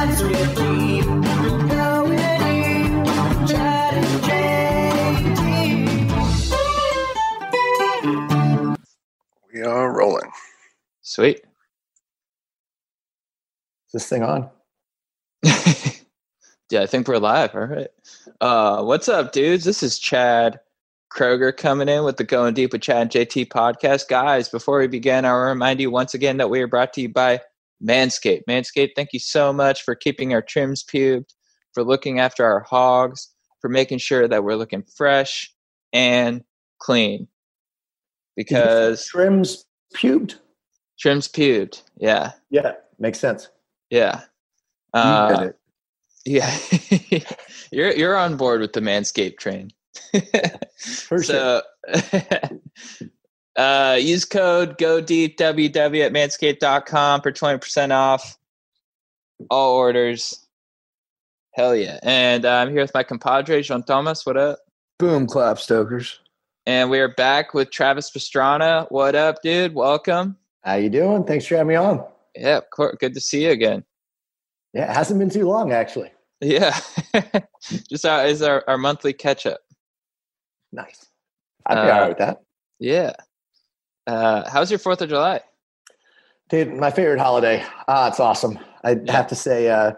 We are rolling. Sweet. Is this thing on? yeah, I think we're live. All right. Uh, what's up, dudes? This is Chad Kroger coming in with the Going Deep with Chad and JT podcast. Guys, before we begin, I'll remind you once again that we are brought to you by Manscaped. Manscaped, thank you so much for keeping our trims pubed, for looking after our hogs, for making sure that we're looking fresh and clean. Because Trims pubed? trims pubed. Yeah. Yeah, makes sense. Yeah. You Uh, did it. Yeah, you're you're on board with the Manscaped train. For so, uh, use code go deep www at manscaped.com for twenty percent off all orders. Hell yeah! And uh, I'm here with my compadre Jean Thomas. What up? Boom clap stokers. And we are back with Travis Pastrana. What up, dude? Welcome. How you doing? Thanks for having me on. Yeah, of course. Good to see you again. Yeah, it hasn't been too long actually. Yeah, just our, is our, our monthly catch up. Nice. I'd be Uh, all right with that. Yeah. Uh, how's your Fourth of July? Dude, my favorite holiday. Ah, it's awesome. I Yeah. have to say, uh,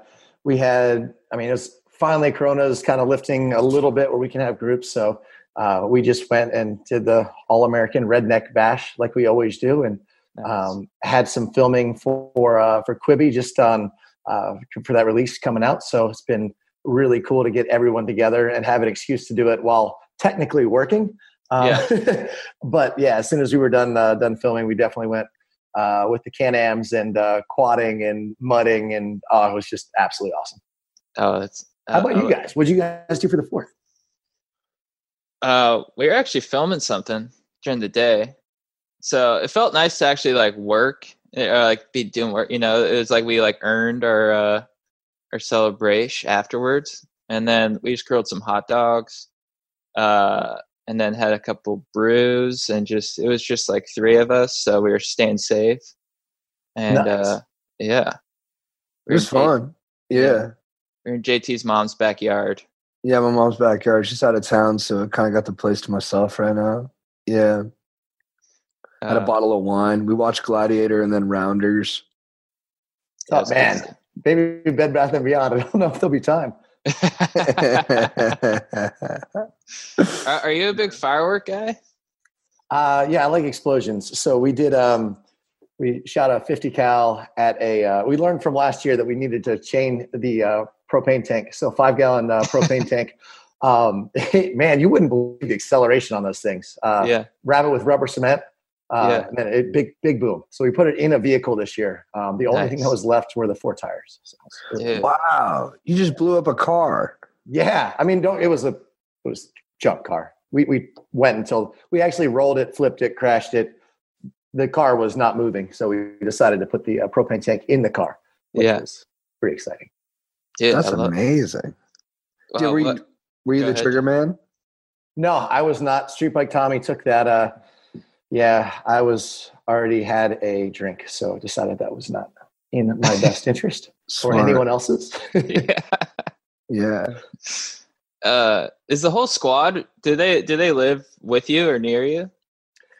we had. I mean, it was finally Corona's kind of lifting a little bit where we can have groups. So uh, we just went and did the All American Redneck Bash like we always do, and Nice. um, had some filming for for, uh, for Quibi just on uh, for that release coming out. So it's been really cool to get everyone together and have an excuse to do it while technically working. Um, but yeah, as soon as we were done uh, done filming, we definitely went uh, with the Can-Ams and uh, quadding and mudding, and oh, it was just absolutely awesome. oh, that's. How about uh, you guys? What did you guys do for the fourth? Uh, we were actually filming something during the day, so it felt nice to actually like work or like be doing work. You know, it was like we like earned our uh, our celebration afterwards, and then we just grilled some hot dogs, uh, and then had a couple brews, and just it was just like three of us, so we were staying safe, and Nice. uh, yeah, It was in J- fun. Yeah. we were in JT's mom's backyard. Yeah, my mom's backyard. She's out of town, so I kind of got the place to myself right now. Yeah. Had a Uh, bottle of wine. We watched Gladiator and then Rounders. Oh man, good. maybe Bed Bath and Beyond. I don't know if there'll be time. are, you a big firework guy? Uh, yeah, I like explosions. So we did. Um, we shot a 50 cal at a. Uh, we learned from last year that we needed to chain the uh, propane tank. So five gallon uh, propane tank. Um, man, you wouldn't believe the acceleration on those things. Uh, yeah. Wrap it with rubber cement. Uh, Yeah. And then it, big, big boom. So we put it in a vehicle this year. Um, the only thing that was left were the four tires. So, Dude. wow. You just blew up a car. yeah, I mean, don't. It was a, it was junk car. We we went until we actually rolled it, flipped it, crashed it. The car was not moving, so we decided to put the uh, propane tank in the car. Yes, Yeah. pretty exciting. Dude, That's amazing. wow, Dude, were you, were you the ahead. trigger man? No, I was not. Street Bike Tommy took that. Uh, yeah, I was already had a drink, so decided that was not in my best interest or anyone else's. yeah. Yeah. Uh, is the whole squad? Do they do they live with you or near you?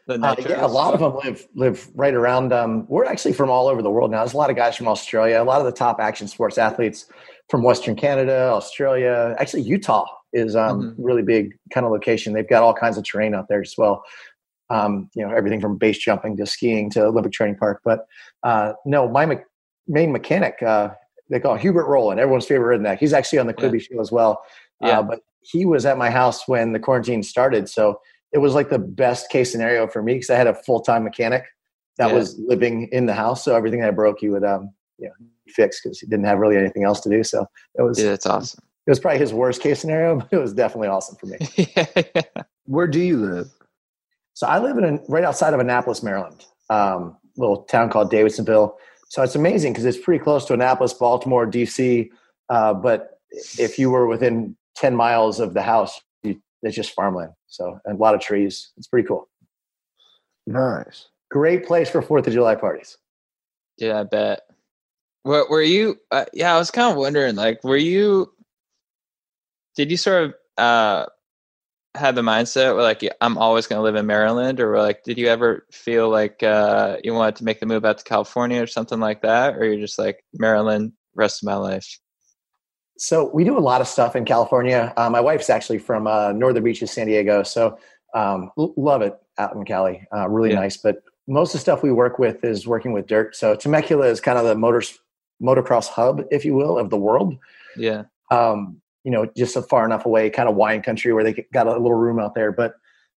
Uh, yeah, a lot of them live live right around. Um, we're actually from all over the world now. There's a lot of guys from Australia. A lot of the top action sports athletes from Western Canada, Australia. Actually, Utah is um, Mhm. really big kind of location. They've got all kinds of terrain out there as well. Um, you know, everything from base jumping to skiing to Olympic Training Park. But uh, no, my me- main mechanic, uh, they call Hubert Rowland, everyone's favorite redneck. He's actually on the Yeah. Quibi show as well. Yeah. Uh, but he was at my house when the quarantine started, so it was like the best case scenario for me because I had a full time mechanic that Yeah. was living in the house. So everything that broke, he would um, you know fix because he didn't have really anything else to do. So it was Dude, it that's awesome. It was probably his worst case scenario, but it was definitely awesome for me. yeah. Where do you live? So I live in a, right outside of Annapolis, Maryland, um, little town called Davidsonville. So it's amazing because it's pretty close to Annapolis, Baltimore, DC. Uh, but if you were within ten miles of the house, you, it's just farmland. So and a lot of trees. It's pretty cool. Nice. Great place for Fourth of July parties. Yeah, I bet. What were you? Uh, yeah, I was kind of wondering. Like, were you? Did you sort of uh, have the mindset where like I'm always going to live in Maryland, or like did you ever feel like uh, you wanted to make the move out to California or something like that, or you're just like Maryland rest of my life? So we do a lot of stuff in California. Uh, my wife's actually from uh, Northern Beaches, San Diego. So um, l- love it out in Cali. Uh, really Yeah. nice. But most of the stuff we work with is working with dirt. So Temecula is kind of the motors motocross hub, if you will, of the world. Yeah, Um, you know, just so far enough away, kind of wine country where they got a little room out there. But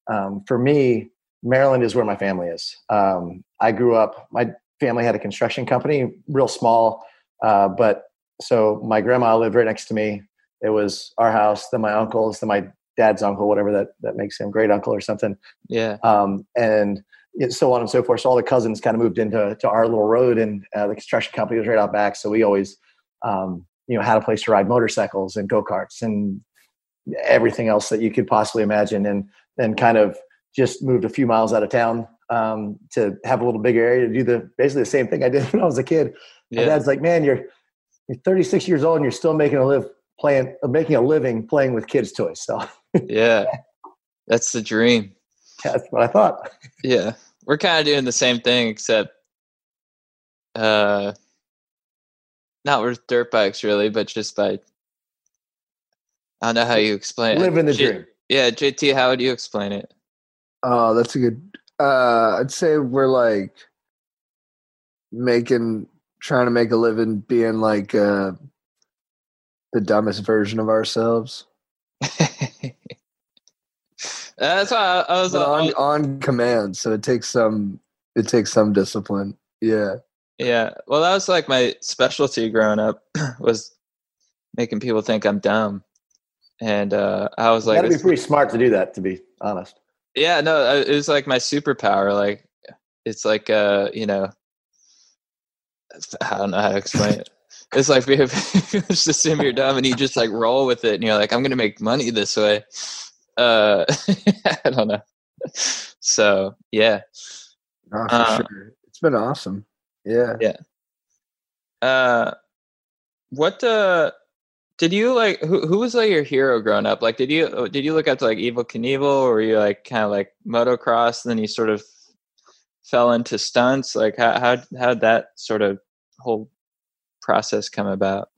um, for me, Maryland is where my family is. Um, I grew up. My family had a construction company, real small, uh, but so my grandma lived right next to me. It was our house, then my uncle's, then my dad's uncle, whatever that that makes him great uncle or something, yeah, um, and it, so on and so forth. So all the cousins kind of moved into to our little road, and uh, the construction company was right out back. So we always, um, you know, had a place to ride motorcycles and go karts and everything else that you could possibly imagine, and then kind of just moved a few miles out of town um, to have a little bigger area to do the basically the same thing I did when I was a kid. My dad's like, man, you're you're 36 years old and you're still making a live playing making a living playing with kids' toys. So yeah. That's the dream. that's what I thought. Yeah, we're kind of doing the same thing, except uh, not with dirt bikes really, but just by I don't know how you explain it. Living the J- dream. Yeah, JT, how would you explain it? Oh, that's a good. Uh, I'd say we're like making, trying to make a living, being like uh, the dumbest version of ourselves, That's why I, was on on command. So it takes some. It takes some discipline. Yeah. Yeah. Well, that was like my specialty growing up was making people think I'm dumb, and uh, I was like, got to be pretty smart to do that, to be honest. Yeah, no, uh, it was like my superpower. Like, it's like, uh, you know, I don't know how to explain it. It's like people just assume you're dumb and you just like roll with it and you're like, I'm gonna make money this way. Uh, I don't know. So yeah, Oh, for Uh, sure. It's been awesome. Yeah. Yeah. Uh, what uh, did you like? Who who was like your hero growing up? Like, did you did you look up to like Evel Knievel, or were you like kind of like motocross? And then you sort of fell into stunts. Like, how how how did that sort of whole process come about?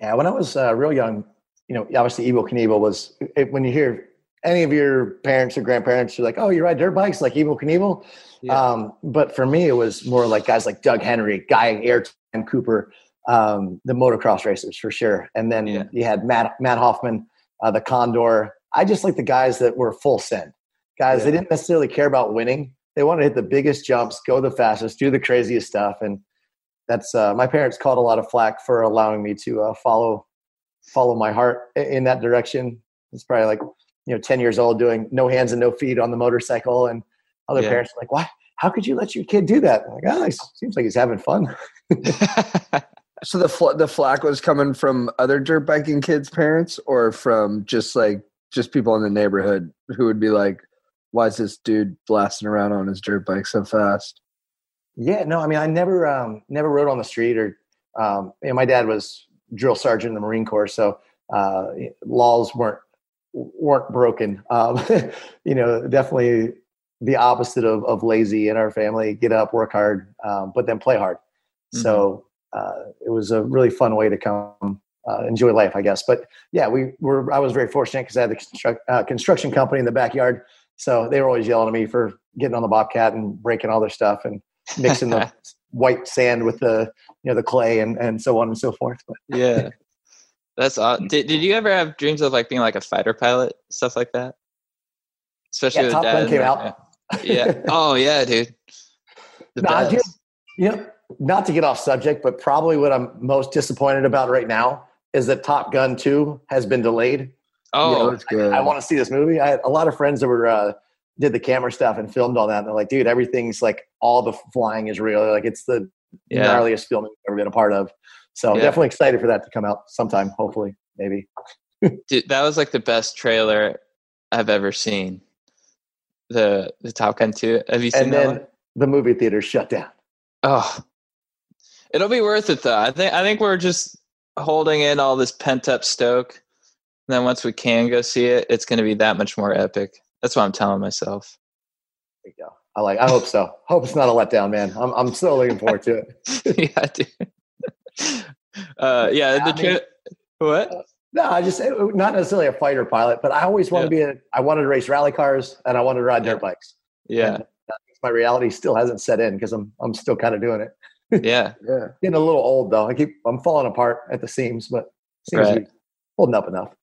Yeah, when I was uh, real young, you know, obviously Evel Knievel was it, when you hear any of your parents or grandparents are like, "Oh, you ride dirt bikes like Evel Knievel," Yeah. um, but for me, it was more like guys like Doug Henry, Guy Ayrton Cooper, um, the motocross racers for sure. And then Yeah. you had Matt Matt Hoffman, uh, the Condor. I just like the guys that were full send guys. They didn't necessarily care about winning. They wanted to hit the biggest jumps, go the fastest, do the craziest stuff, and that's uh, my parents caught a lot of flack for allowing me to uh, follow follow my heart in that direction. It's probably like you know ten years old doing no hands and no feet on the motorcycle, and other Yeah. parents are like, "Why? How could you let your kid do that?" I'm like, "Oh, he seems like he's having fun." So the fl- the flack was coming from other dirt biking kids' parents, or from just like just people in the neighborhood who would be like, "Why is this dude blasting around on his dirt bike so fast?" Yeah, no, I mean, I never, um, never rode on the street, or um, you know, my dad was drill sergeant in the Marine Corps, so uh, laws weren't weren't broken. Um, you know, definitely the opposite of, of lazy in our family. Get up, work hard, um, but then play hard. So uh, it was a really fun way to come uh, enjoy life, I guess. But yeah, we were. I was very fortunate because I had the construct, uh, construction company in the backyard, so they were always yelling at me for getting on the Bobcat and breaking all their stuff and mixing the white sand with the you know the clay and and so on and so forth. But yeah, that's aw- did Did you ever have dreams of like being like a fighter pilot, stuff like that? Especially Yeah, with Top Gun came out. Yeah. Oh yeah, dude. The Nah, best. dude. you know, not to get off subject, but probably what I'm most disappointed about right now is that Top Gun 2 has been delayed. Oh, it's good. I want to see this movie. I had a lot of friends that were uh, did the camera stuff and filmed all that. And they're like, dude, everything's like all the flying is real. Like it's the yeah. gnarliest film I've ever been a part of. So Yeah. definitely excited for that to come out sometime, hopefully, maybe. Dude, that was like the best trailer I've ever seen. The the Top Gun 2. Have you seen And that then the movie theater shut down. Oh. It'll be worth it though. I think I think we're just holding in all this pent up stoke. And then once we can go see it, it's going to be that much more epic. That's what I'm telling myself. There you go. I like. I hope so. Hope it's not a letdown, man. I'm I'm so looking forward to it. yeah, dude. Uh, yeah, the I mean- what? No, I just not necessarily a fighter pilot, but I always wanted to be a. I wanted to race rally cars and I wanted to ride dirt bikes. Yeah, And my reality still hasn't set in because I'm I'm still kind of doing it. yeah, Yeah. Getting a little old though. I keep I'm falling apart at the seams, but seems to be holding up enough.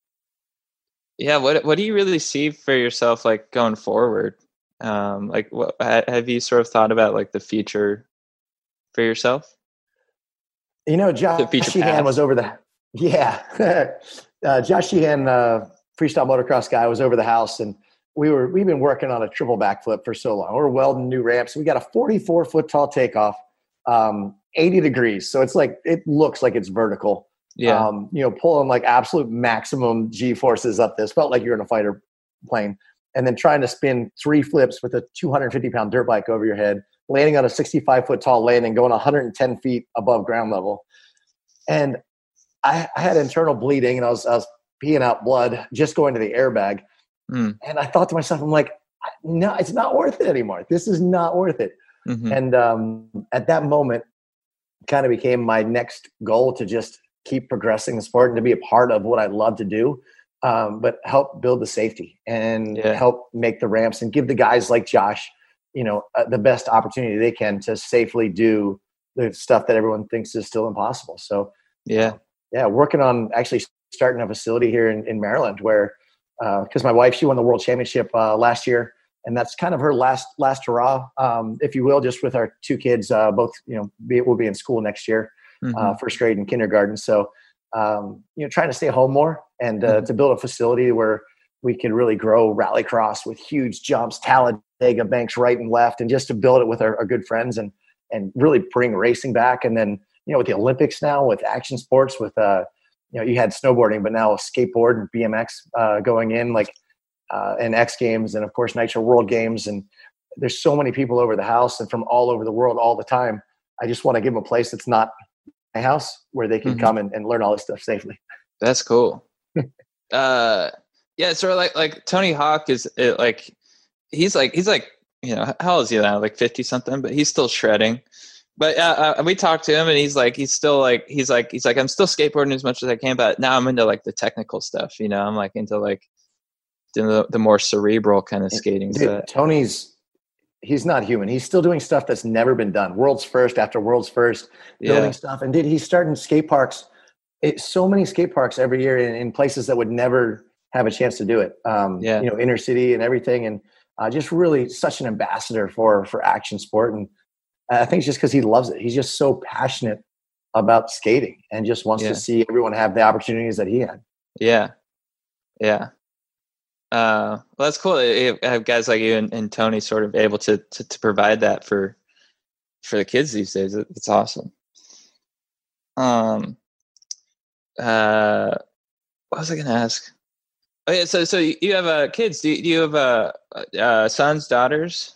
yeah. What What do you really see for yourself, like going forward? Um, like, what have you sort of thought about, like the future for yourself? You know, Josh Sheehan path. was over the yeah. uh, Josh Sheehan, uh, freestyle motocross guy, was over the house, and we were we've been working on a triple backflip for so long. We're welding new ramps. We got a 44 foot tall takeoff, um, 80 degrees, so it's like it looks like it's vertical. Yeah, Um, you know, pulling like absolute maximum G forces up this. Felt like you're in a fighter plane, and then trying to spin three flips with a 250 pound dirt bike over your head, landing on a 65 foot tall landing, going 110 feet above ground level. And I, I had internal bleeding, and I was I was peeing out blood just going to the airbag. Mm. And I thought to myself, I'm like, no, it's not worth it anymore. This is not worth it mhm, and um, at that moment kind of became my next goal to just keep progressing the sport and to be a part of what i love to do um, but help build the safety and Yeah. help make the ramps and give the guys like josh you know uh, the best opportunity they can to safely do the stuff that everyone thinks is still impossible. So yeah, yeah working on actually starting a facility here in, in maryland where because my wife she won the world championship uh, last year and that's kind of her last last hurrah um, if you will just with our two kids uh, both you know be, will be in school next year uh, first grade and kindergarten. So um, you know trying to stay home more and uh, Mhm. to build a facility where we can really grow rallycross with huge jumps talladega banks right and left and just to build it with our, our good friends and and really bring racing back and then you know with the olympics now with action sports with uh you know you had snowboarding but now skateboard and bmx uh, going in like uh, and x games and of course nitro world games and there's so many people over the house and from all over the world all the time i just want to give them a place that's not my house where they can Mhm. come and, and learn all this stuff safely that's cool. uh, yeah, of like like Tony Hawk is it, like he's like he's like you know how old is he now like fifty something, but he's still shredding. But uh, uh, we talked to him, and he's like, he's still like, he's like, he's like, I'm still skateboarding as much as I can, but now I'm into like the technical stuff. You know, I'm like into like the, the more cerebral kind of skating. Dude, So, tony's he's not human he's still doing stuff that's never been done world's first after world's first building yeah, stuff and did he's starting skate parks it, so many skate parks every year in, in places that would never have a chance to do it um, Yeah. you know inner city and everything and uh, just really such an ambassador for for action sport and i think it's just because he loves it he's just so passionate about skating and just wants Yeah. to see everyone have the opportunities that he had yeah, yeah. Uh, well, that's cool. You have guys like you and, and Tony sort of able to, to to provide that for for the kids these days. It's awesome. Um. Uh, what was I going to ask? Oh yeah, so so you have uh, kids. Do you, do you have uh, uh, sons, daughters?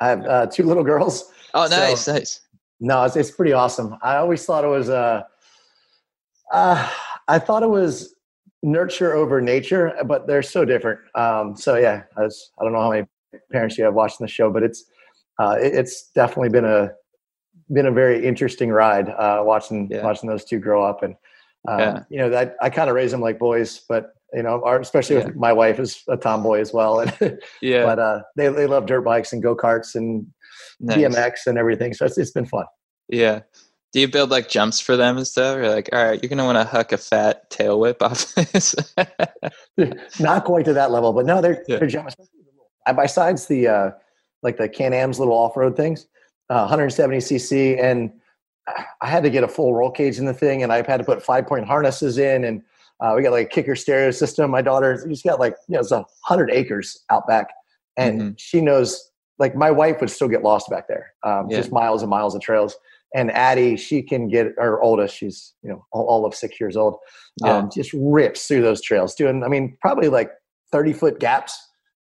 i have uh, two little girls Oh, So- nice, nice. No, it's, it's pretty awesome. I always thought it was uh, uh I thought it was nurture over nature, but they're so different. Um, so yeah, I, was, I don't know how many parents you have watching the show, but it's uh, it, it's definitely been a been a very interesting ride uh, watching Yeah. watching those two grow up and um, Yeah. you know that I kind of raise them like boys, but you know, our, especially Yeah. with my wife is a tomboy as well, and Yeah, but uh, they they love dirt bikes and go karts and nice. BMX and everything. So it's, it's been fun. Yeah. Do you build like jumps for them and stuff? Or like, all right, you're gonna want to huck a fat tail whip off this. not quite to that level, but no, they're Yeah. they're jumping. Uh, Besides the uh, like the Can Am's little off road things, uh, 170 cc, and I had to get a full roll cage in the thing, and I've had to put five point harnesses in, and uh, we got like a kicker stereo system. My daughter, she's got like you know, it's a hundred acres out back, and Mhm. she knows. Like my wife would still get lost back there, um, Yeah. just miles and miles of trails. And Addie, she can get, her oldest, she's you know all, all of six years old yeah. um, just rips through those trails, doing I mean probably like thirty foot gaps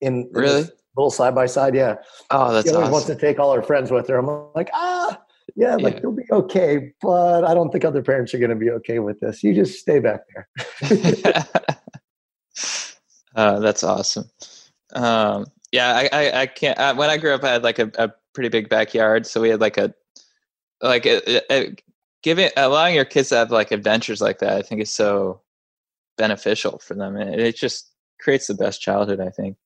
in, in Really? little side by side. Yeah, oh, that's she always wants to take all her friends with her. I'm like, ah, yeah, like Yeah. you'll be okay, but I don't think other parents are going to be okay with this. You just stay back there. uh, that's awesome. Um, yeah, I, I, I can't. Uh, when I grew up, I had like a, a pretty big backyard, so we had like a like a, a, giving allowing your kids to have like adventures like that. I think is so beneficial for them, and it just creates the best childhood. I think.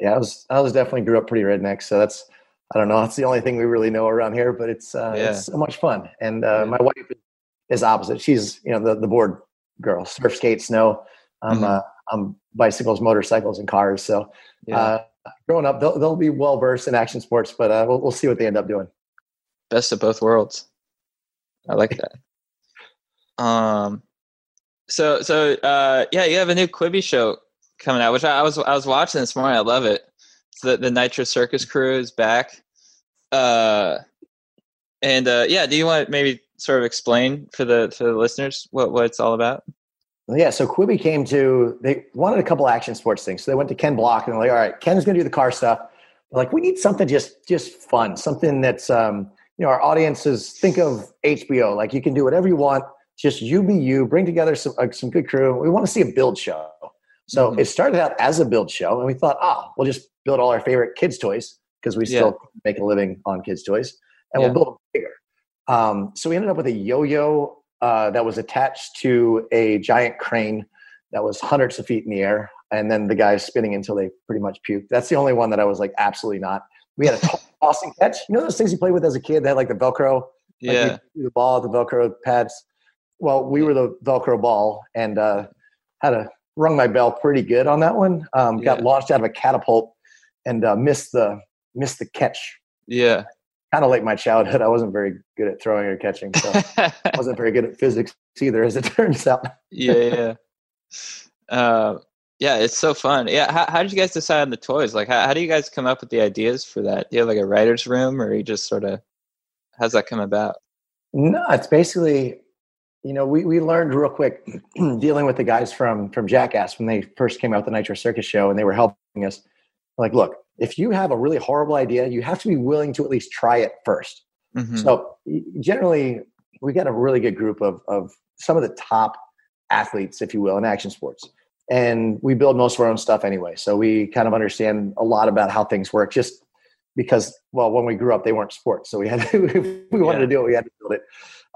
yeah, I was I was definitely grew up pretty redneck, so that's I don't know. That's the only thing we really know around here, but it's uh, Yeah. it's so much fun. And uh, Yeah. my wife is opposite. She's you know the the board girl, surf, skate, snow. I'm Mhm. uh, I'm bicycles, motorcycles, and cars. So Yeah, uh, growing up, they'll they'll be well versed in action sports, but uh, we'll we'll see what they end up doing. best of both worlds. I like that. Um, so so uh, yeah, you have a new Quibi show coming out, which I, I was I was watching this morning. I love it. So the, the Nitro Circus crew is back. Uh, and uh, yeah, do you want to maybe sort of explain for the for the listeners what what it's all about? Well, Yeah, so Quibi came to they wanted a couple action sports things. So they went to Ken Block and they're like, all right, Ken's gonna do the car stuff. They're like, we need something just just fun, something that's um, you know, our audiences think of HBO. Like you can do whatever you want, just you be you, bring together some uh, some good crew. We want to see a build show. So Mhm. it started out as a build show, and we thought, ah, we'll just build all our favorite kids' toys because we still make a living on kids' toys, and Yeah. we'll build them bigger. Um, so we ended up with a yo-yo uh, that was attached to a giant crane that was hundreds of feet in the air, and then the guys spinning until they pretty much puked. That's the only one that I was like, absolutely not. We had a toss and catch. You know those things you played with as a kid? that had like the Velcro, Yeah, do the ball, the Velcro pads. Well, we were the Velcro ball, and uh, had a rung my bell pretty good on that one. Um, Got Yeah. launched out of a catapult and uh, missed the missed the catch. yeah, Kind of like my childhood. I wasn't very good at throwing or catching, so I wasn't very good at physics either, as it turns out. yeah, yeah. Uh, yeah, it's so fun. Yeah, how, how did you guys decide on the toys? Like, how, how do you guys come up with the ideas for that? Do you have like a writer's room, or you just sort of how's that come about? No, it's basically, you know, we, we learned real quick dealing with the guys from from Jackass when they first came out with the Nitro Circus show and they were helping us. Like, look, if you have a really horrible idea, you have to be willing to at least try it 1st Mhm. So generally, we got a really good group of of some of the top athletes, if you will, in action sports. And we build most of our own stuff anyway. So we kind of understand a lot about how things work just because, well, when we grew up, they weren't sports. So we had to, if we wanted Yeah. to do it, we had to build it.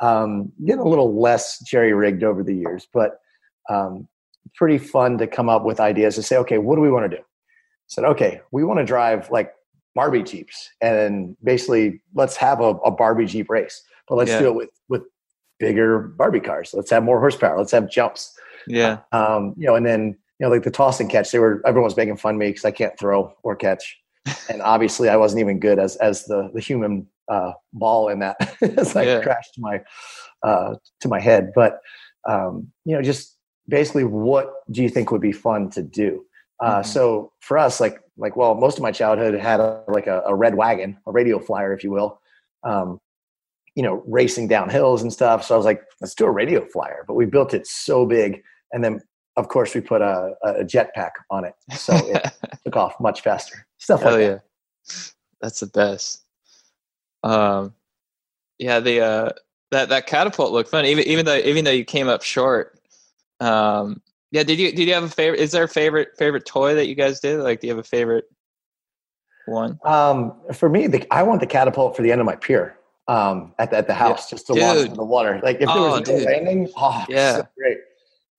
Um, getting a little less jerry rigged over the years, but um, pretty fun to come up with ideas to say, okay, what do we want to do? Said, okay, we want to drive like Barbie Jeeps and basically let's have a, a Barbie Jeep race, but let's Yeah. do it with, with bigger Barbie cars. Let's have more horsepower. Let's have jumps yeah, um, you know, and then you know, like the toss and catch, they were everyone was making fun of me because I can't throw or catch, and obviously I wasn't even good as as the the human uh, ball in that as I Yeah. crashed to my uh, to my head. But um, you know, just basically, what do you think would be fun to do? Uh, Mhm. So for us, like like well, most of my childhood had a, like a, a red wagon, a radio flyer, if you will. Um, you know, racing down hills and stuff. So I was like, let's do a radio flyer. But we built it so big, and then of course we put a, a jetpack on it, so it took off much faster. Stuff like hell that. yeah, that's the best. Um, yeah, the uh, that that catapult looked fun, even even though even though you came up short. Um, yeah, did you did you have a favorite? Is there a favorite favorite toy that you guys did? Like, do you have a favorite one? Um, for me, the, I want the catapult for the end of my pier um, at the, at the house, just to launch Dude. into the water. Like if there Oh, was no dude. landing, oh, Yeah. so great.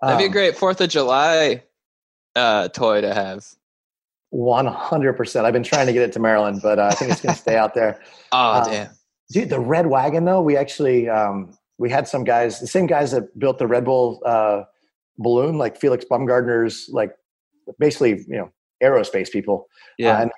That'd be a Um, great Fourth of July uh, toy to have. One hundred percent. I've been trying to get it to Maryland, but uh, I think it's going to stay out there. Oh Uh, damn! Dude, the red wagon though, we actually um, we had some guys, the same guys that built the Red Bull uh, balloon, like Felix Baumgartner's, like basically you know aerospace people. Yeah, Uh, and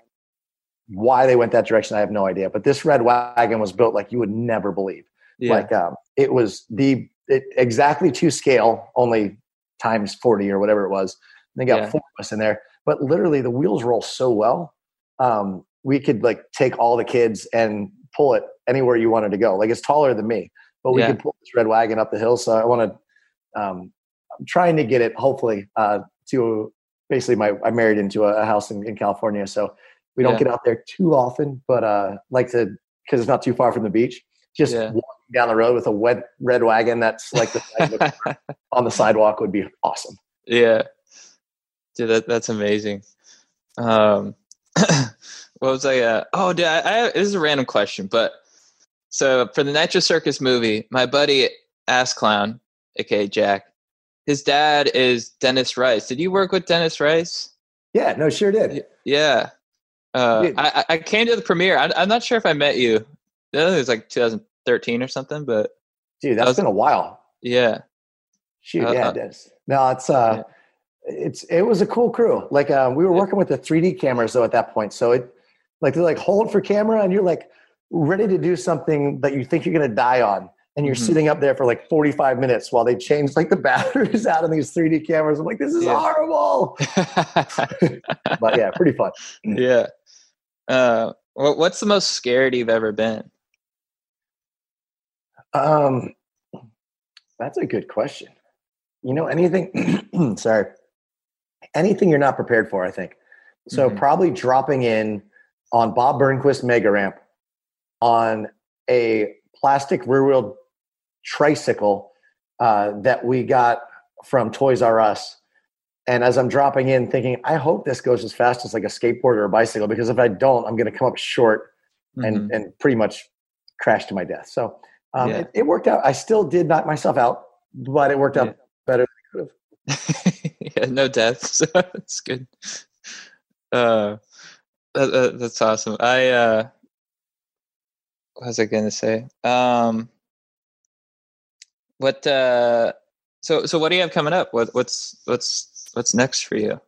why they went that direction, I have no idea. But this red wagon was built like you would never believe. yeah, Like um, it was the it, exactly to scale, only times forty or whatever it was. And they got Yeah. four of us in there, but literally the wheels roll so well. Um, we could like take all the kids and pull it anywhere you wanted to go. Like it's taller than me, but we Yeah. could pull this red wagon up the hill. So I want to. Um, trying to get it, hopefully, uh, to basically my. I married into a, house in, in California, so we don't Yeah. get out there too often. But uh, like to because it's not too far from the beach. Just Yeah. walking down the road with a wet red wagon that's like the size of a- on the sidewalk would be awesome. yeah, dude, that, that's amazing. Um, what was I? Uh, oh, dude, I, I, this is a random question, but so for the Nitro Circus movie, my buddy Ass Clown, aka Jack, his dad is Dennis Rice. Did you work with Dennis Rice? Yeah, no, sure did. Yeah. Uh, Yeah. I, I came to the premiere. I, I'm not sure if I met you. I think it was like 2013 or something, but Dude, that's was- been a while. yeah, Shoot, Uh, yeah, uh, it is. No, it's uh, it's it was a cool crew. Like uh, we were Yeah. working with the 3D cameras though at that point, so it like they're like hold for camera, and you're like ready to do something that you think you're gonna die on, and you're Mhm. sitting up there for like 45 minutes while they change like the batteries out of these 3D cameras. I'm like, this is Yeah. horrible. But yeah, pretty fun. yeah. Uh, what's the most scared you've ever been? Um, that's a good question. You know, anything, sorry, anything you're not prepared for, I think. So Mhm. probably dropping in on Bob Burnquist Mega Ramp on a plastic rear wheel tricycle uh, that we got from Toys R Us. And as I'm dropping in, thinking, I hope this goes as fast as like a skateboard or a bicycle, because if I don't, I'm going to come up short and Mhm. and pretty much crash to my death. So um, Yeah. it, it worked out. I still did knock myself out, but it worked out Yeah. better. yeah, no deaths. So that's good. Uh, that, that- that's awesome. I uh, what was I gonna say? Um, what? Uh, so so what do you have coming up? What what's what's what's next for you?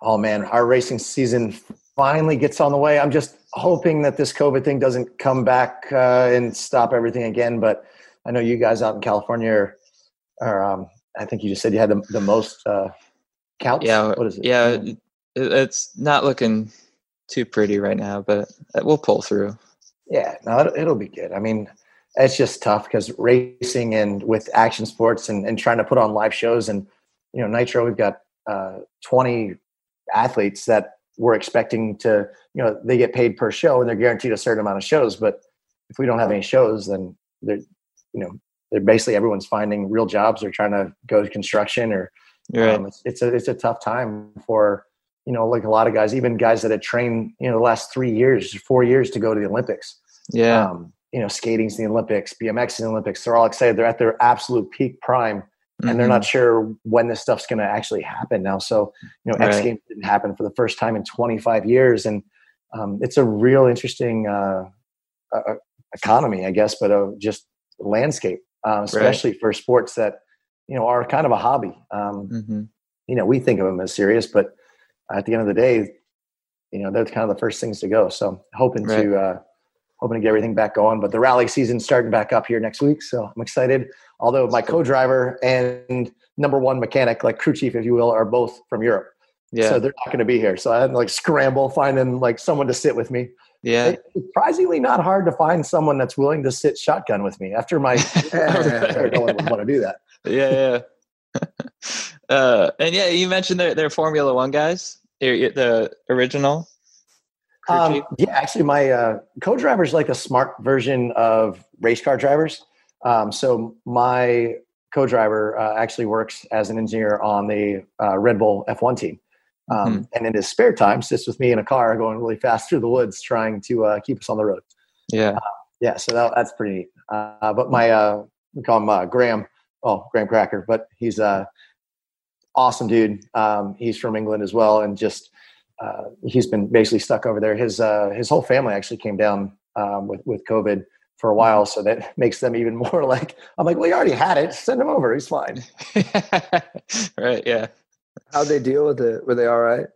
Oh man, our racing season finally gets on the way. I'm just hoping that this COVID thing doesn't come back uh, and stop everything again. But I know you guys out in California are, are um, I think you just said you had the, the most uh, counts. Yeah, what is it? Yeah, it, it's not looking too pretty right now, but we'll pull through. Yeah, no, it'll, it'll be good. I mean, it's just tough because racing and with action sports and, and trying to put on live shows and you know Nitro, we've got uh, 20 athletes that we're expecting to you know they get paid per show and they're guaranteed a certain amount of shows. But if we don't have any shows, then they're you know they're basically everyone's finding real jobs or trying to go to construction or right. um, it's, it's a it's a tough time for you know like a lot of guys, even guys that had trained you know the last three years, four years to go to the Olympics yeah. um, you know, skating's in the Olympics, BMX in the Olympics. They're all excited. They're at their absolute peak prime, and they're not sure when this stuff's going to actually happen now. So, you know, X Right. Games didn't happen for the first time in 25 years, and um, it's a real interesting uh, uh, economy, I guess, but uh, just landscape, uh, especially for sports that you know are kind of a hobby. Um, Mhm. you know, we think of them as serious, but at the end of the day, you know, they're kind of the first things to go. So hoping Right. to, uh, hoping to get everything back going, but the rally season's starting back up here next week. So I'm excited. Although my co-driver and number one mechanic, like crew chief, if you will, are both from Europe. Yeah. So they're not going to be here. So I had to like scramble finding like someone to sit with me. yeah. It's surprisingly not hard to find someone that's willing to sit shotgun with me after my, would want to do that. yeah, yeah. uh, and yeah, you mentioned they're, they're Formula One guys. The original. Um, yeah, actually, my uh, co-driver is like a smart version of race car drivers. Um, so my co-driver uh, actually works as an engineer on the uh, Red Bull F1 team, um, and in his spare time, sits with me in a car going really fast through the woods, trying to uh, keep us on the road. yeah. Yeah, so that, that's pretty neat. Uh, but my uh, we call him uh, Graham. Oh, Graham Cracker, but he's uh, awesome dude. Um, he's from England as well, and just uh, he's been basically stuck over there. His uh, his whole family actually came down um, with with COVID for a while, so that makes them even more like I'm like, well, he already had it. Send him over. He's fine. right. Yeah. How'd they deal with it? Were they all right?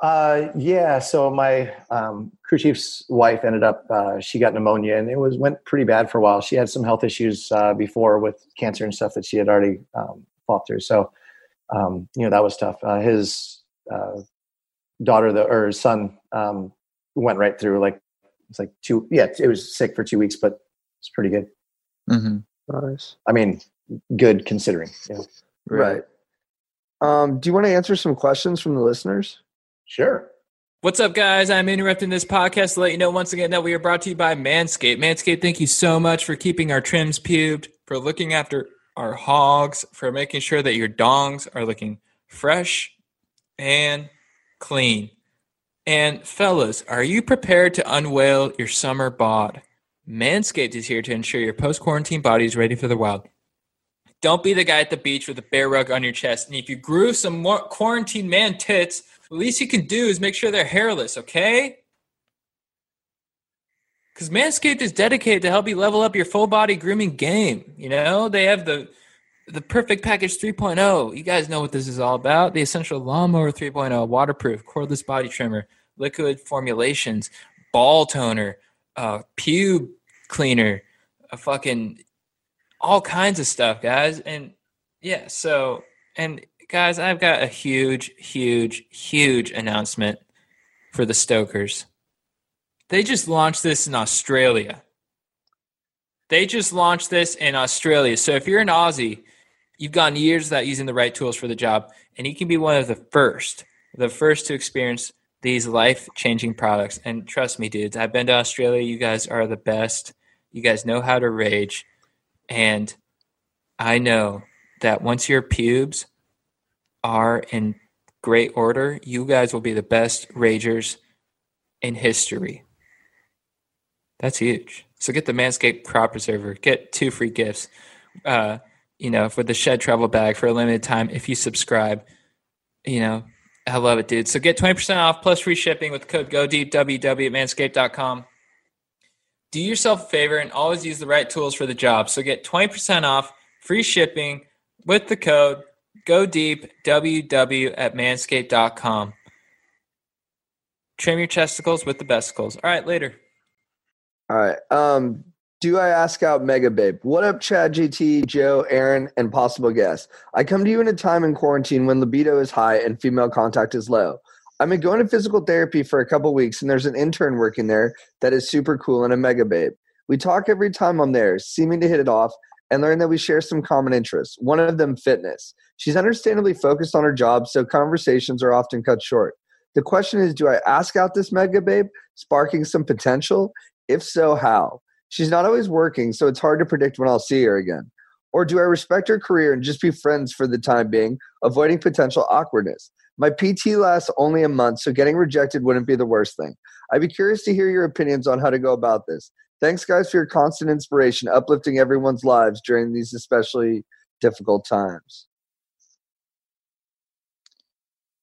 Uh, yeah. So my um, crew chief's wife ended up uh, she got pneumonia, and it was went pretty bad for a while. She had some health issues uh, before with cancer and stuff that she had already um, fought through. So um, you know that was tough. Uh, his uh, daughter, the or his son, um, went right through like it's like two. Yeah, it was sick for two weeks, but it's pretty good. hmm Nice. I mean, good considering. You know. Right. Um, do you want to answer some questions from the listeners? Sure. What's up, guys? I'm interrupting this podcast to let you know once again that we are brought to you by Manscaped. Manscaped, thank you so much for keeping our trims pubed, for looking after our hogs, for making sure that your dongs are looking fresh and clean. And fellas, are you prepared to unveil your summer bod? Manscaped is here to ensure your post quarantine body is ready for the wild. Don't be the guy at the beach with a bear rug on your chest. And if you grew some more quarantine man tits, the least you can do is make sure they're hairless, okay? Because Manscaped is dedicated to help you level up your full body grooming game. You know, they have the the perfect package 3.0. You guys know what this is all about. The essential lawnmower 3.0, waterproof, cordless body trimmer, liquid formulations, ball toner, uh, pube cleaner, a fucking all kinds of stuff, guys. And yeah, so and guys, I've got a huge, huge, huge announcement for the Stokers. They just launched this in Australia. They just launched this in Australia. So if you're an Aussie, you've gone years without using the right tools for the job, and you can be one of the first, the first to experience these life changing products. And trust me, dudes, I've been to Australia. You guys are the best. You guys know how to rage. And I know that once your pubes are in great order, you guys will be the best ragers in history. That's huge. So get the Manscaped Crop Preserver. Get two free gifts. Uh, you know, for the Shed Travel Bag for a limited time if you subscribe. You know, I love it, dude. So get 20% off plus free shipping with code GODEEP, www at manscaped.com. Do yourself a favor and always use the right tools for the job. So get 20% off, free shipping with the code Go deep, www at manscaped.com. Trim your testicles with the besticles. All right, later. All right. Um, do I ask out Mega Babe? What up, Chad, GT, Joe, Aaron, and possible guests? I come to you in a time in quarantine when libido is high and female contact is low. I've been going to physical therapy for a couple weeks, and there's an intern working there that is super cool and a Mega Babe. We talk every time I'm there, seeming to hit it off, and learn that we share some common interests. One of them, fitness. She's understandably focused on her job, so conversations are often cut short. The question is do I ask out this mega babe, sparking some potential? If so, how? She's not always working, so it's hard to predict when I'll see her again. Or do I respect her career and just be friends for the time being, avoiding potential awkwardness? My PT lasts only a month, so getting rejected wouldn't be the worst thing. I'd be curious to hear your opinions on how to go about this. Thanks, guys, for your constant inspiration, uplifting everyone's lives during these especially difficult times.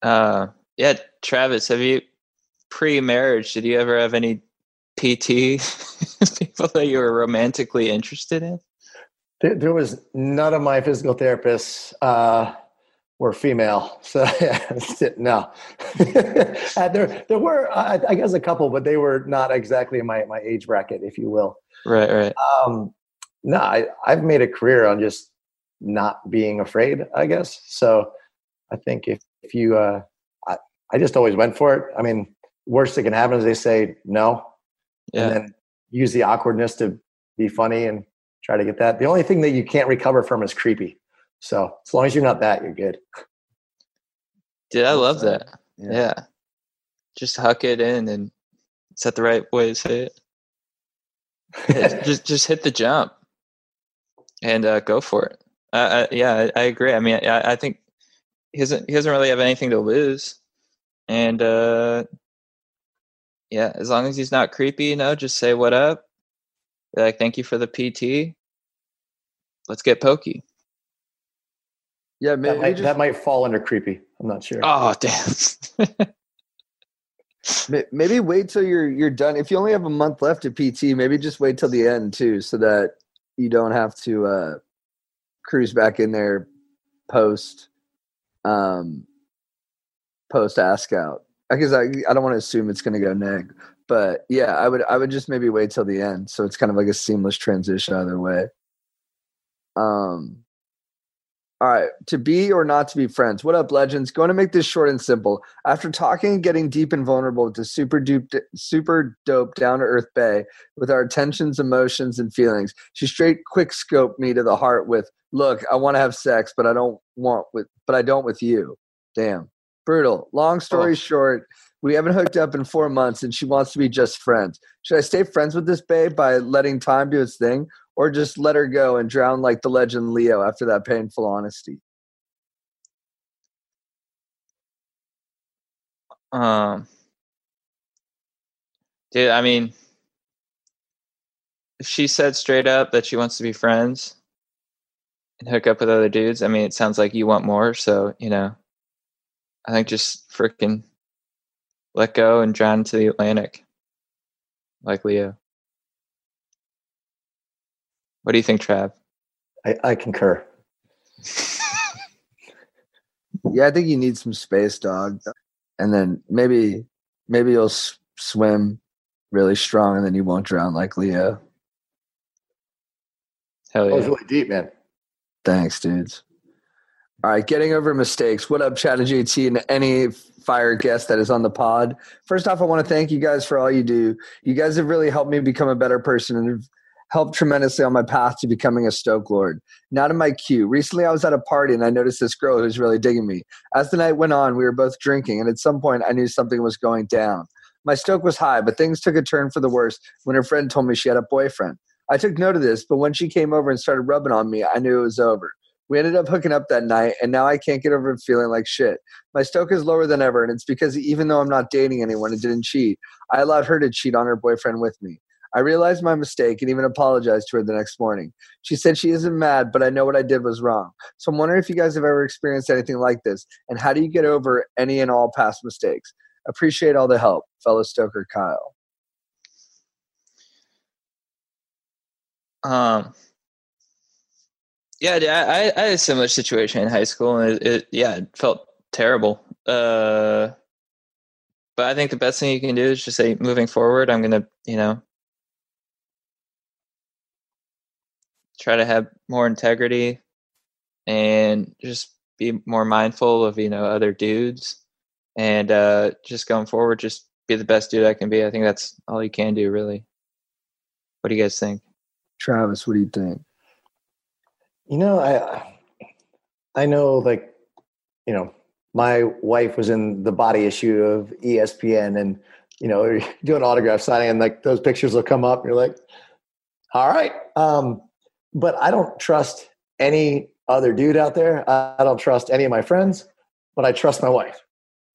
Uh, yeah, Travis, have you pre-marriage? Did you ever have any PT people that you were romantically interested in? There, there was none of my physical therapists uh, were female, so yeah, no. Uh, there, there were, I, I guess, a couple, but they were not exactly my my age bracket, if you will. Right, right. Um, no, I, I've made a career on just not being afraid. I guess so. I think if if you, uh, I, I just always went for it. I mean, worst that can happen is they say no, Yeah. and then use the awkwardness to be funny and try to get that. The only thing that you can't recover from is creepy. So as long as you're not that, you're good. Dude, I love So, that. yeah. Yeah. Just huck it in and is that the right way to say it? Hit- just just hit the jump and uh, go for it. Uh, I, yeah, I, I agree. I mean, I, I think he doesn't he doesn't really have anything to lose, and uh, yeah, as long as he's not creepy, you know, just say what up. Be like, thank you for the PT. Let's get pokey. Yeah, That might, just that might fall under creepy. I'm not sure. Oh damn! Maybe wait till you're you're done. If you only have a month left at PT, maybe just wait till the end too, so that you don't have to uh, cruise back in there post um, post ask out. Because I I don't want to assume it's going to go neg, but yeah, I would I would just maybe wait till the end, so it's kind of like a seamless transition either way. Um. All right, to be or not to be friends. What up, legends? Going to make this short and simple. After talking and getting deep and vulnerable with the super dupe, super dope, down to earth Bay with our tensions, emotions, and feelings, she straight quick scoped me to the heart with, "Look, I want to have sex, but I don't want with, but I don't with you." Damn, Brutal. Long story Oh. short, we haven't hooked up in four months and she wants to be just friends. Should I stay friends with this babe by letting time do its thing or just let her go and drown like the legend Leo after that painful honesty? Um, dude, I mean, if she said straight up that she wants to be friends and hook up with other dudes, I mean, it sounds like you want more. So, you know, I think just freaking let go and drown into the Atlantic like Leo. What do you think, Trav? I, I concur. Yeah, I think you need some space, dog. And then maybe maybe you'll s- swim really strong and then you won't drown like Leo. Hell yeah! That was really deep, man. Thanks, dudes. All right, getting over mistakes. What up, Chad and JT, and any fire guest that is on the pod? First off, I want to thank you guys for all you do. You guys have really helped me become a better person and have helped tremendously on my path to becoming a Stoke Lord. Not in my queue. Recently, I was at a party and I noticed this girl who was really digging me. As the night went on, we were both drinking, and at some point, I knew something was going down. My stoke was high, but things took a turn for the worse when her friend told me she had a boyfriend. I took note of this, but when she came over and started rubbing on me, I knew it was over. We ended up hooking up that night, and now I can't get over feeling like shit. My stoke is lower than ever, and it's because even though I'm not dating anyone and didn't cheat, I allowed her to cheat on her boyfriend with me. I realized my mistake and even apologized to her the next morning. She said she isn't mad, but I know what I did was wrong. So I'm wondering if you guys have ever experienced anything like this, and how do you get over any and all past mistakes? Appreciate all the help, fellow stoker Kyle. Um, yeah, I I had a similar situation in high school, and it, it yeah, it felt terrible. Uh, but I think the best thing you can do is just say, moving forward, I'm gonna, you know, try to have more integrity and just be more mindful of you know other dudes, and uh, just going forward, just be the best dude I can be. I think that's all you can do, really. What do you guys think? Travis, what do you think? You know, I I know like you know, my wife was in the body issue of ESPN and you know, doing autograph signing and like those pictures will come up and you're like, all right. Um, but I don't trust any other dude out there. I, I don't trust any of my friends, but I trust my wife.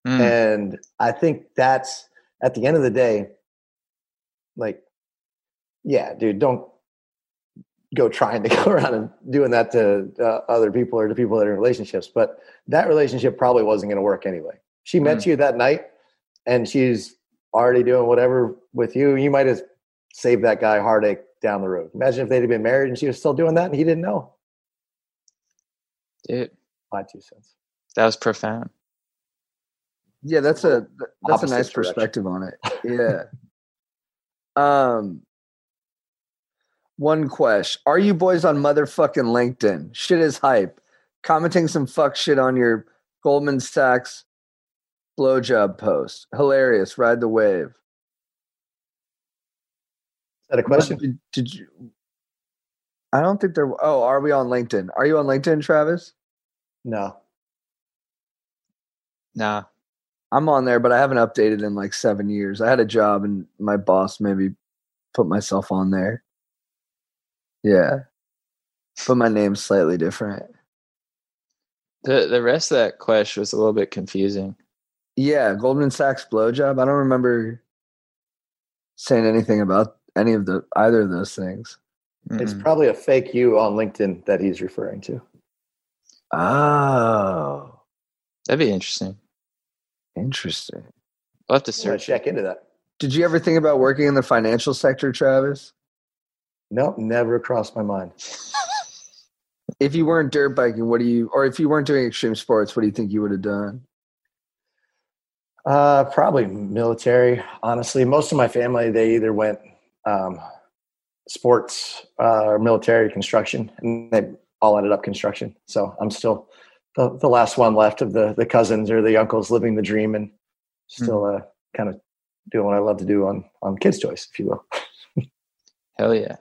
Mm, And I think that's at the end of the day, like, yeah, dude, don't go trying to go around and doing that to uh, other people or to people that are in relationships. But that relationship probably wasn't going to work anyway. She met you that night and she's already doing whatever with you. You might have saved that guy heartache down the road. Imagine if they'd have been married and she was still doing that and he didn't know. dude, My two cents. that was profound. Yeah, that's a that's a nice direction. perspective on it. Yeah. um one question. Are you boys on motherfucking LinkedIn? Shit is hype. Commenting some fuck shit on your Goldman Sachs blowjob post. Hilarious. Ride the wave. Is that a question? Did, did you I don't think there oh, are we on LinkedIn? Are you on LinkedIn, Travis? No. Nah. I'm on there, but I haven't updated in like seven years. I had a job and my boss maybe put myself on there. Yeah. But my name's slightly different. The the rest of that question was a little bit confusing. Yeah, Goldman Sachs blowjob. I don't remember saying anything about any of the either of those things. It's Mm-mm. probably a fake you on LinkedIn that he's referring to. Oh, That'd be interesting. interesting. I'll have to search. check into that. Did you ever think about working in the financial sector, Travis? Nope, never crossed my mind. If you weren't dirt biking, what do you, or if you weren't doing extreme sports, what do you think you would have done? Uh, probably military. Honestly, most of my family they either went um, sports uh, or military construction, and they all ended up construction. So I'm still the, the last one left of the the cousins or the uncles living the dream, and still uh, kind of doing what I love to do on on kids' toys, if you will. Hell yeah.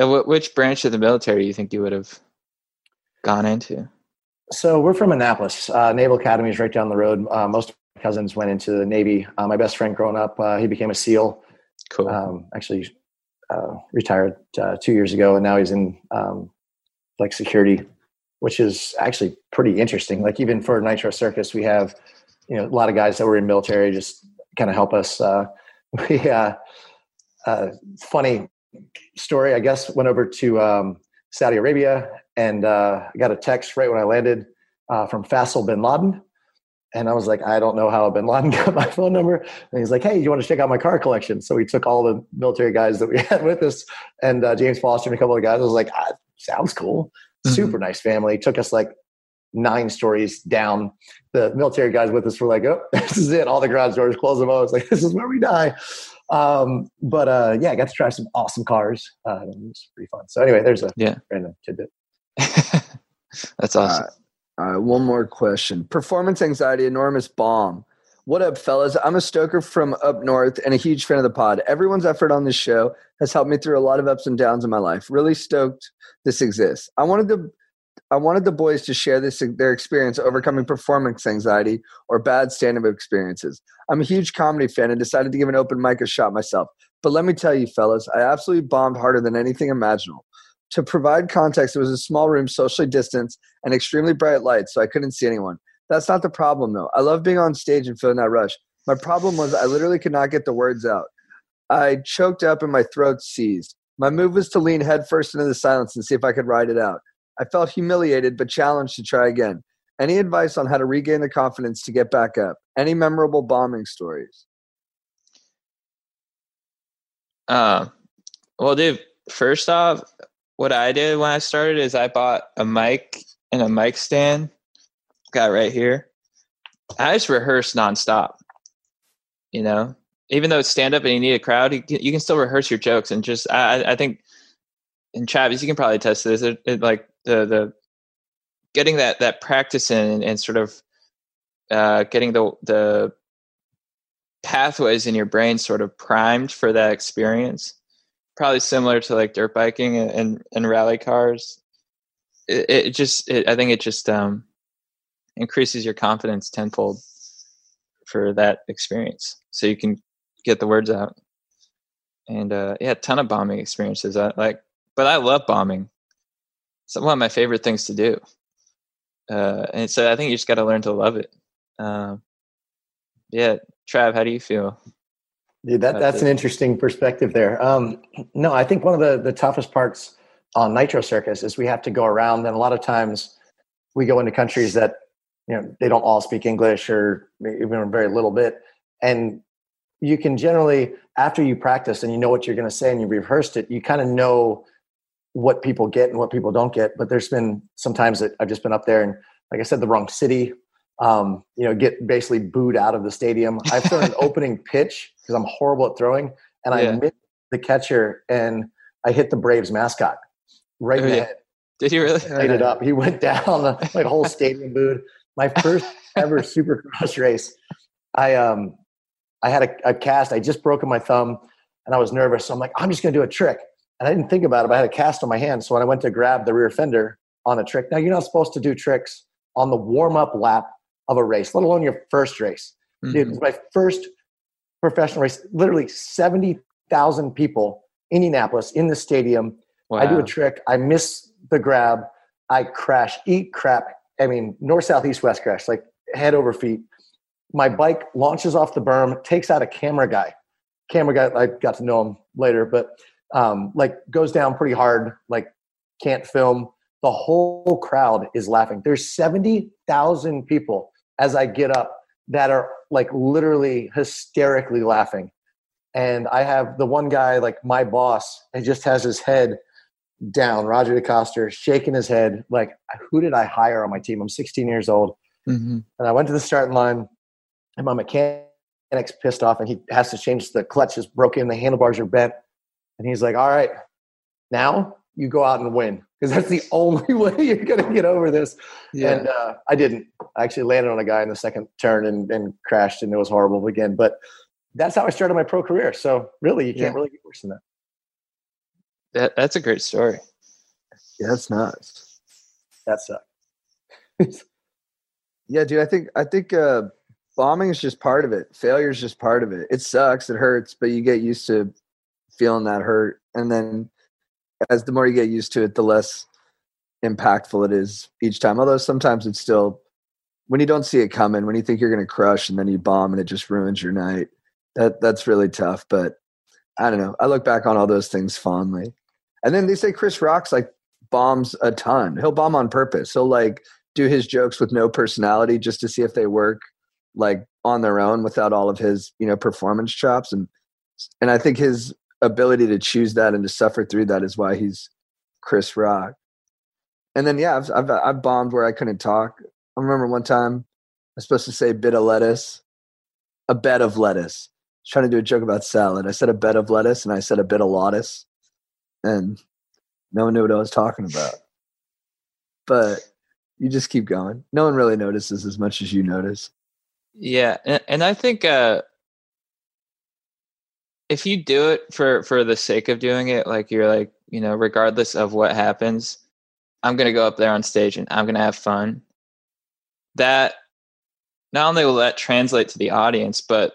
Yeah. Wh- which branch of the military do you think you would have gone into? So we're from Annapolis. Uh, Naval Academy is right down the road. Uh, most of my cousins went into the Navy. Uh, my best friend growing up, uh, he became a SEAL. Cool. Um, actually, uh, retired uh, two years ago, and now he's in um, like security, which is actually pretty interesting. Like even for Nitro Circus, we have you know a lot of guys that were in military just kind of help us. Uh, we uh, uh, funny story. I guess went over to um, Saudi Arabia and uh, I got a text right when I landed uh, from Faisal bin Laden. And I was like, I don't know how bin Laden got my phone number. And he's like, Hey, you want to check out my car collection? So we took all the military guys that we had with us and uh, James Foster and a couple of guys. I was like, ah, sounds cool. Mhm. Super nice family. Took us like nine stories down. The military guys with us were like, Oh, this is it. All the garage doors close them. I was like, This is where we die. Um, but uh, yeah, I got to try some awesome cars. Uh, it was pretty fun. So anyway, there's a Yeah. random tidbit. That's awesome. All right, one more question. Performance anxiety, enormous bomb. What up, fellas? I'm a stoker from up north and a huge fan of the pod. Everyone's effort on this show has helped me through a lot of ups and downs in my life. Really stoked this exists. I wanted the I wanted the boys to share this their experience overcoming performance anxiety or bad stand-up experiences. I'm a huge comedy fan and decided to give an open mic a shot myself. But let me tell you, fellas, I absolutely bombed harder than anything imaginable. To provide context, it was a small room, socially distanced, and extremely bright lights, so I couldn't see anyone. That's not the problem, though. I love being on stage and feeling that rush. My problem was I literally could not get the words out. I choked up and my throat seized. My move was to lean headfirst into the silence and see if I could ride it out. I felt humiliated but challenged to try again. Any advice on how to regain the confidence to get back up? Any memorable bombing stories? Um, well, dude, first off, what I did when I started is I bought a mic and a mic stand. Got right here. I just rehearsed nonstop. You know, even though it's stand up and you need a crowd, you can, you can still rehearse your jokes and just. I, I- I think, and Travis, you can probably test this. It, it, like the the getting that that practice in and, sort of uh, getting the the pathways in your brain sort of primed for that experience probably similar to like dirt biking and and, and rally cars. It, it just it, i think it just um increases your confidence tenfold for that experience so you can get the words out. And uh yeah ton of bombing experiences i like but i love bombing it's one of my favorite things to do. Uh and so i think you just got to learn to love it. Um yeah trav how do you feel Dude, that, That's that's an interesting perspective there. Um, no, I think one of the, the toughest parts on Nitro Circus is we have to go around, and a lot of times we go into countries that you know they don't all speak English or even a very little bit, and you can generally after you practice and you know what you're going to say and you rehearsed it, you kind of know what people get and what people don't get. But there's been sometimes that I've just been up there and, like I said, the wrong city. Um, you know, get basically booed out of the stadium. I've thrown an opening pitch because I'm horrible at throwing, and I Yeah. missed the catcher and I hit the Braves mascot right in Oh, the yeah. head. did he really Light it up. He went down the like whole stadium booed. My first ever supercross race. I um I had a, a cast. I just broken my thumb and I was nervous. So I'm like, I'm just gonna do a trick. And I didn't think about it, but I had a cast on my hand. So when I went to grab the rear fender on a trick, now you're not supposed to do tricks on the warm-up lap of a race, let alone your first race. Dude, mm-hmm. it was my first professional race. Literally 70,000 people, in Indianapolis, in the stadium. I do a trick. I miss the grab. I crash, eat crap. I mean, north, south, east, west crash, like head over feet. My bike launches off the berm, takes out a camera guy. Camera guy, I got to know him later, but um, like goes down pretty hard, like can't film. The whole crowd is laughing. There's 70,000 people as I get up that are like literally hysterically laughing. And I have the one guy, like my boss, he just has his head down, Roger DeCoster, shaking his head, like, who did I hire on my team? I'm 16 years old. Mhm. And I went to the starting line, and my mechanic's pissed off, and he has to change the clutch is broken, the handlebars are bent. And he's like, All right, now you go out and win. Because that's the only way you're going to get over this. yeah And uh, I didn't. I actually landed on a guy in the second turn and, and crashed, and it was horrible again. But that's how I started my pro career. So really, you can't Yeah. really get worse than that. that, that's a great story Yeah, that's nuts. That sucked. Yeah, dude. I think I think uh, bombing is just part of it. Failure is just part of it. It sucks. It hurts, but you get used to feeling that hurt, and then as the more you get used to it, the less impactful it is each time. Although sometimes it's still when you don't see it coming, when you think you're going to crush, and then you bomb, and it just ruins your night. That that's really tough. But I don't know. I look back on all those things fondly. And then they say Chris Rock's like bombs a ton. He'll bomb on purpose. He'll like do his jokes with no personality just to see if they work like on their own without all of his, you know, performance chops and and I think his ability to choose that and to suffer through that is why he's Chris Rock. And then yeah, I've I've, I've bombed where I couldn't talk. I remember one time I was supposed to say bit of lettuce, a bed of lettuce. Trying to do a joke about salad. I said a bed of lettuce and I said a bit of lettuce, and no one knew what I was talking about. But you just keep going. No one really notices as much as you notice. Yeah, and, and I think uh, if you do it for for the sake of doing it, like you're like you know, regardless of what happens, I'm gonna go up there on stage and I'm gonna have fun. That not only will that translate to the audience, but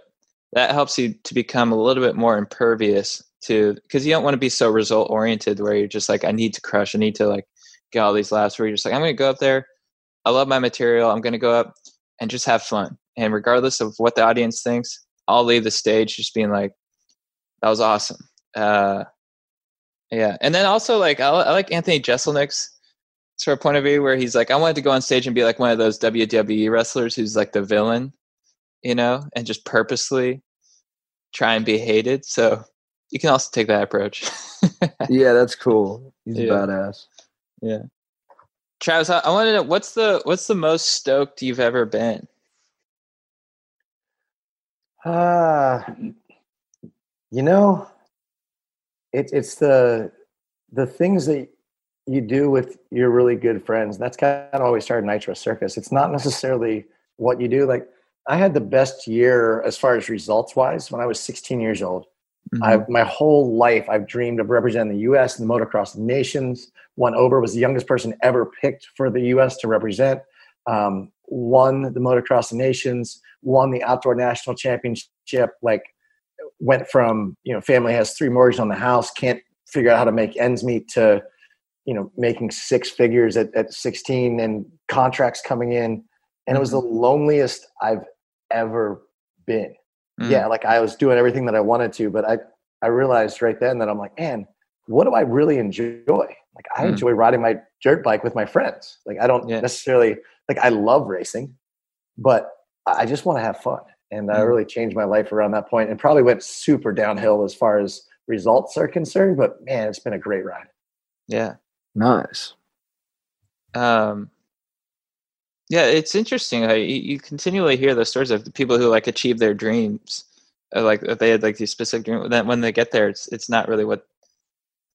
that helps you to become a little bit more impervious to because you don't want to be so result oriented where you're just like I need to crush, I need to like get all these laughs. Where you're just like I'm gonna go up there, I love my material, I'm gonna go up and just have fun. And regardless of what the audience thinks, I'll leave the stage just being like, that was awesome. Uh, yeah. And then also like, I, I like Anthony Jeselnik's sort of point of view where he's like, I wanted to go on stage and be like one of those WWE wrestlers who's like the villain, you know, and just purposely try and be hated. So you can also take that approach. Yeah, that's cool. He's Yeah. a badass. yeah. Travis, I, I want to know what's the what's the most stoked you've ever been? Uh, you know, it, it's the the things that you do with your really good friends. That's kind of always started Nitro Circus. It's not necessarily what you do. Like I had the best year as far as results wise when I was 16 years old. I my whole life I've dreamed of representing the U.S. in the motocross nations. Won over was the youngest person ever picked for the U.S. to represent. Um, won the motocross nations. Won the outdoor national championship. Like went from you know family has three mortgages on the house, can't figure out how to make ends meet to you know making six figures at, at 16 and contracts coming in, and it was the loneliest I've ever been Mm. yeah like i was doing everything that i wanted to but i i realized right then that i'm like man what do i really enjoy like i Mm. enjoy riding my dirt bike with my friends like i don't Yeah. necessarily like i love racing but i just want to have fun and i Mm. really changed my life around that point and probably went super downhill as far as results are concerned but man it's been a great ride Yeah. Nice. um yeah it's interesting like, you, you continually hear the stories of the people who like achieve their dreams uh, like if they had like these specific dreams then when they get there it's it's not really what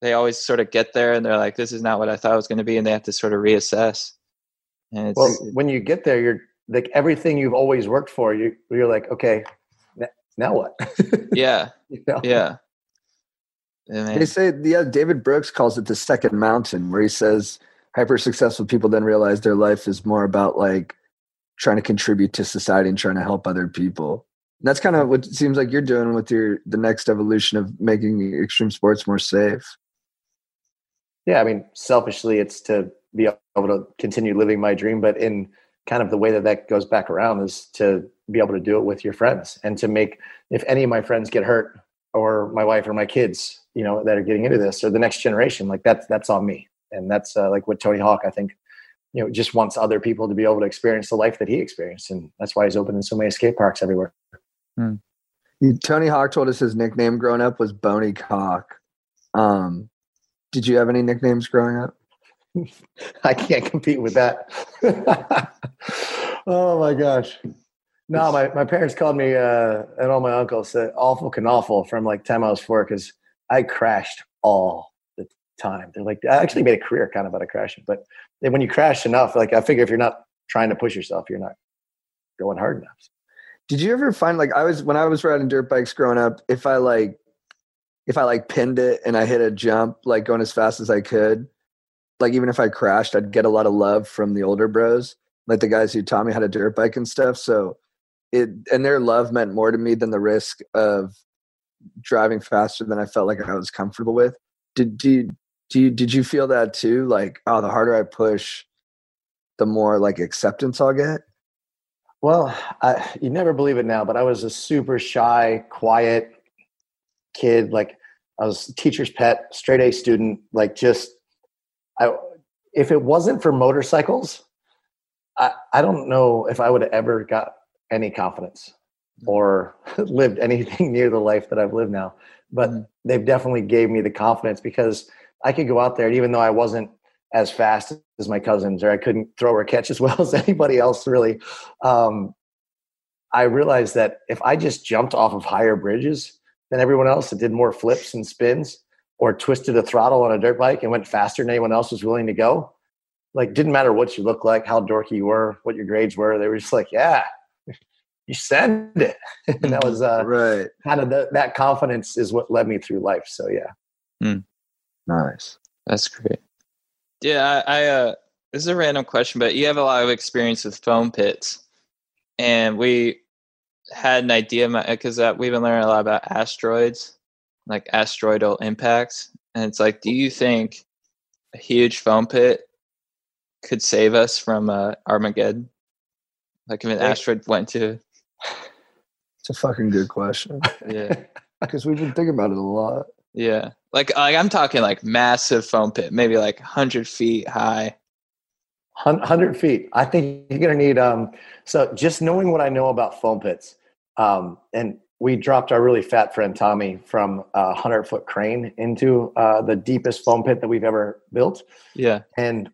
they always sort of get there and they're like this is not what i thought it was going to be and they have to sort of reassess and it's well when you get there you're like everything you've always worked for you you're like okay now what yeah You know? yeah Yeah. They say yeah, David Brooks calls it the second mountain, where he says hyper successful people then realize their life is more about like trying to contribute to society and trying to help other people. And that's kind of what it seems like you're doing with your the next evolution of making extreme sports more safe. yeah i mean selfishly it's to be able to continue living my dream but in kind of the way that that goes back around is to be able to do it with your friends and to make if any of my friends get hurt or my wife or my kids you know that are getting into this or the next generation like that's that's on me and that's uh, like what tony hawk i think you know just wants other people to be able to experience the life that he experienced and that's why he's opening so many skate parks everywhere You- Tony Hawk told us his nickname growing up was Bony Cock. Um, did you have any nicknames growing up? I can't compete with that. oh my gosh. No, my, my parents called me, uh, and all my uncles said awful canawful from like time I was four because I crashed all the time. They're like, I actually made a career kind of out of crashing, but when you crash enough, like I figure if you're not trying to push yourself, you're not going hard enough. Did you ever find like I was when I was riding dirt bikes growing up, if I like if I like pinned it and I hit a jump like going as fast as I could, like even if I crashed, I'd get a lot of love from the older bros. like the guys who taught me how to dirt bike and stuff. So it and their love meant more to me than the risk of driving faster than I felt like I was comfortable with. Did do you, do you did you feel that too? Like, oh, the harder I push, the more like acceptance I'll get. Well, I, you never believe it now, but I was a super shy, quiet kid. Like I was teacher's pet, straight A student. Like just, I, if it wasn't for motorcycles, I, I don't know if I would have ever got any confidence or lived anything near the life that I've lived now. But Mhm. they've definitely gave me the confidence because I could go out there, and even though I wasn't as fast as my cousins or I couldn't throw or catch as well as anybody else, really, um, I realized that if I just jumped off of higher bridges than everyone else that did more flips and spins or twisted a throttle on a dirt bike and went faster than anyone else was willing to go, like didn't matter what you looked like, how dorky you were, what your grades were, they were just like, yeah, you send it. and that was uh, right. kind of the, that confidence is what led me through life. So yeah. Nice. That's great. Yeah, I, I uh this is a random question, but you have a lot of experience with foam pits. And we had an idea because uh, we've been learning a lot about asteroids, like asteroidal impacts. And it's like, do you think a huge foam pit could save us from uh, Armageddon? Like if an asteroid went to, It's a fucking good question yeah, because we've been thinking about it a lot. yeah. Like, like I'm talking like massive foam pit, maybe like hundred feet high. 100 feet. I think you're going to need, um, so just knowing what I know about foam pits, um, and we dropped our really fat friend Tommy from a 100 foot crane into uh, the deepest foam pit that we've ever built. Yeah, And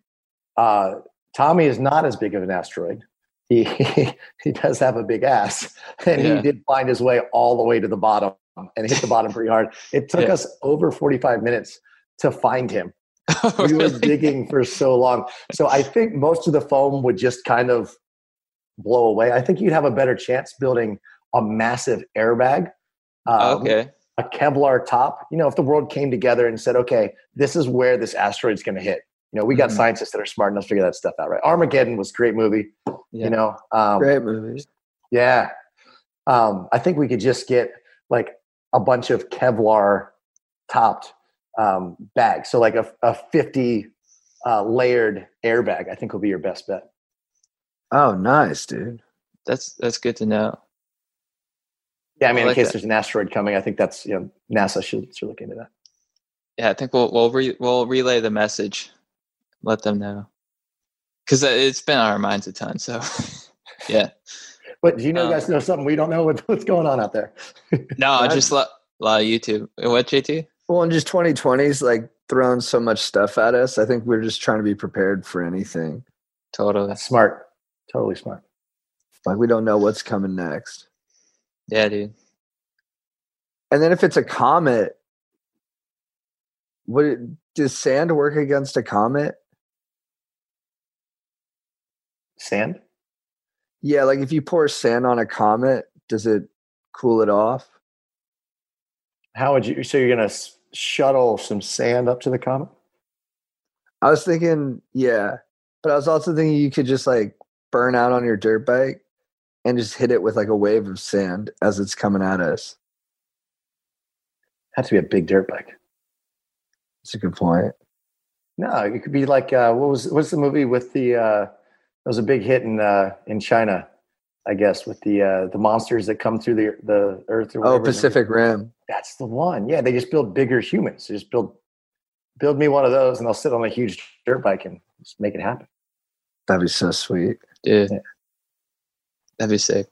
uh, Tommy is not as big of an asteroid. He, he does have a big ass, and Yeah. he did find his way all the way to the bottom and hit the bottom pretty hard. It took Yeah. us over 45 minutes to find him we were digging for so long. So I think most of the foam would just kind of blow away. I think you'd have a better chance building a massive airbag, uh, okay. a Kevlar top. You know, if the world came together and said, "Okay, this is where this asteroid's going to hit." You know, we got Mhm. scientists that are smart enough to figure that stuff out, right? Armageddon was a great movie. Yeah. You know, um, Great movie. yeah. Um, I think we could just get like a bunch of Kevlar topped um, bags. So like a, a 50 uh, layered airbag, I think will be your best bet. Oh, nice, dude. That's that's good to know. Yeah, I mean, I in case that. there's an asteroid coming, I think that's, you know, NASA should, should look into that. Yeah, I think we'll we'll re- we'll relay the message, let them know, because it's been on our minds a ton. So, yeah, But do you know, Um, guys know something we don't know what, what's going on out there? no, I Right. just a lot, lot of YouTube. What JT? Well, and just 2020's like throwing so much stuff at us. I think we're just trying to be prepared for anything. Totally. That's smart. Totally smart. Like we don't know what's coming next. Yeah, dude. And then if it's a comet, would it, does sand work against a comet? Sand? Yeah, like if you pour sand on a comet, does it cool it off? How would you, so you're going to shuttle some sand up to the comet? I was thinking, yeah, but I was also thinking you could just like burn out on your dirt bike and just hit it with like a wave of sand as it's coming at us. Has to be a big dirt bike. That's a good point. No, it could be like uh, what was what's the movie with the uh, that was a big hit in uh, in China, I guess, with the uh, the monsters that come through the the earth. Or Oh. Pacific Rim. That's the one. Yeah, they just build bigger humans. They just build build me one of those, and I'll sit on a huge dirt bike and just make it happen. That'd be so sweet. Dude, Yeah. That'd be sick.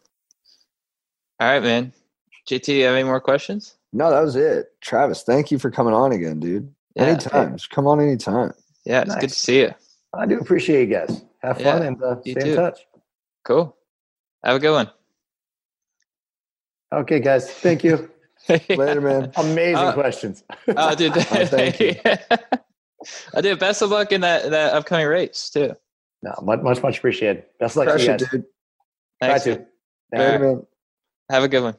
All right, man. JT, you have any more questions? No, that was it. Travis, thank you for coming on again, dude. Yeah, anytime. Just come on anytime. Yeah, it's good to see you. I do appreciate you guys. Have fun Yeah, and uh, stay too. in touch. Cool. Have a good one. Okay, guys. Thank you. Later, man. Amazing Uh, questions. Oh, dude. thank you. I did. Best of luck in that that upcoming race too. no, much, much, much appreciated. Best of luck to Crush you it, guys. dude. Try Thanks. to. dude. Right. Have a good one.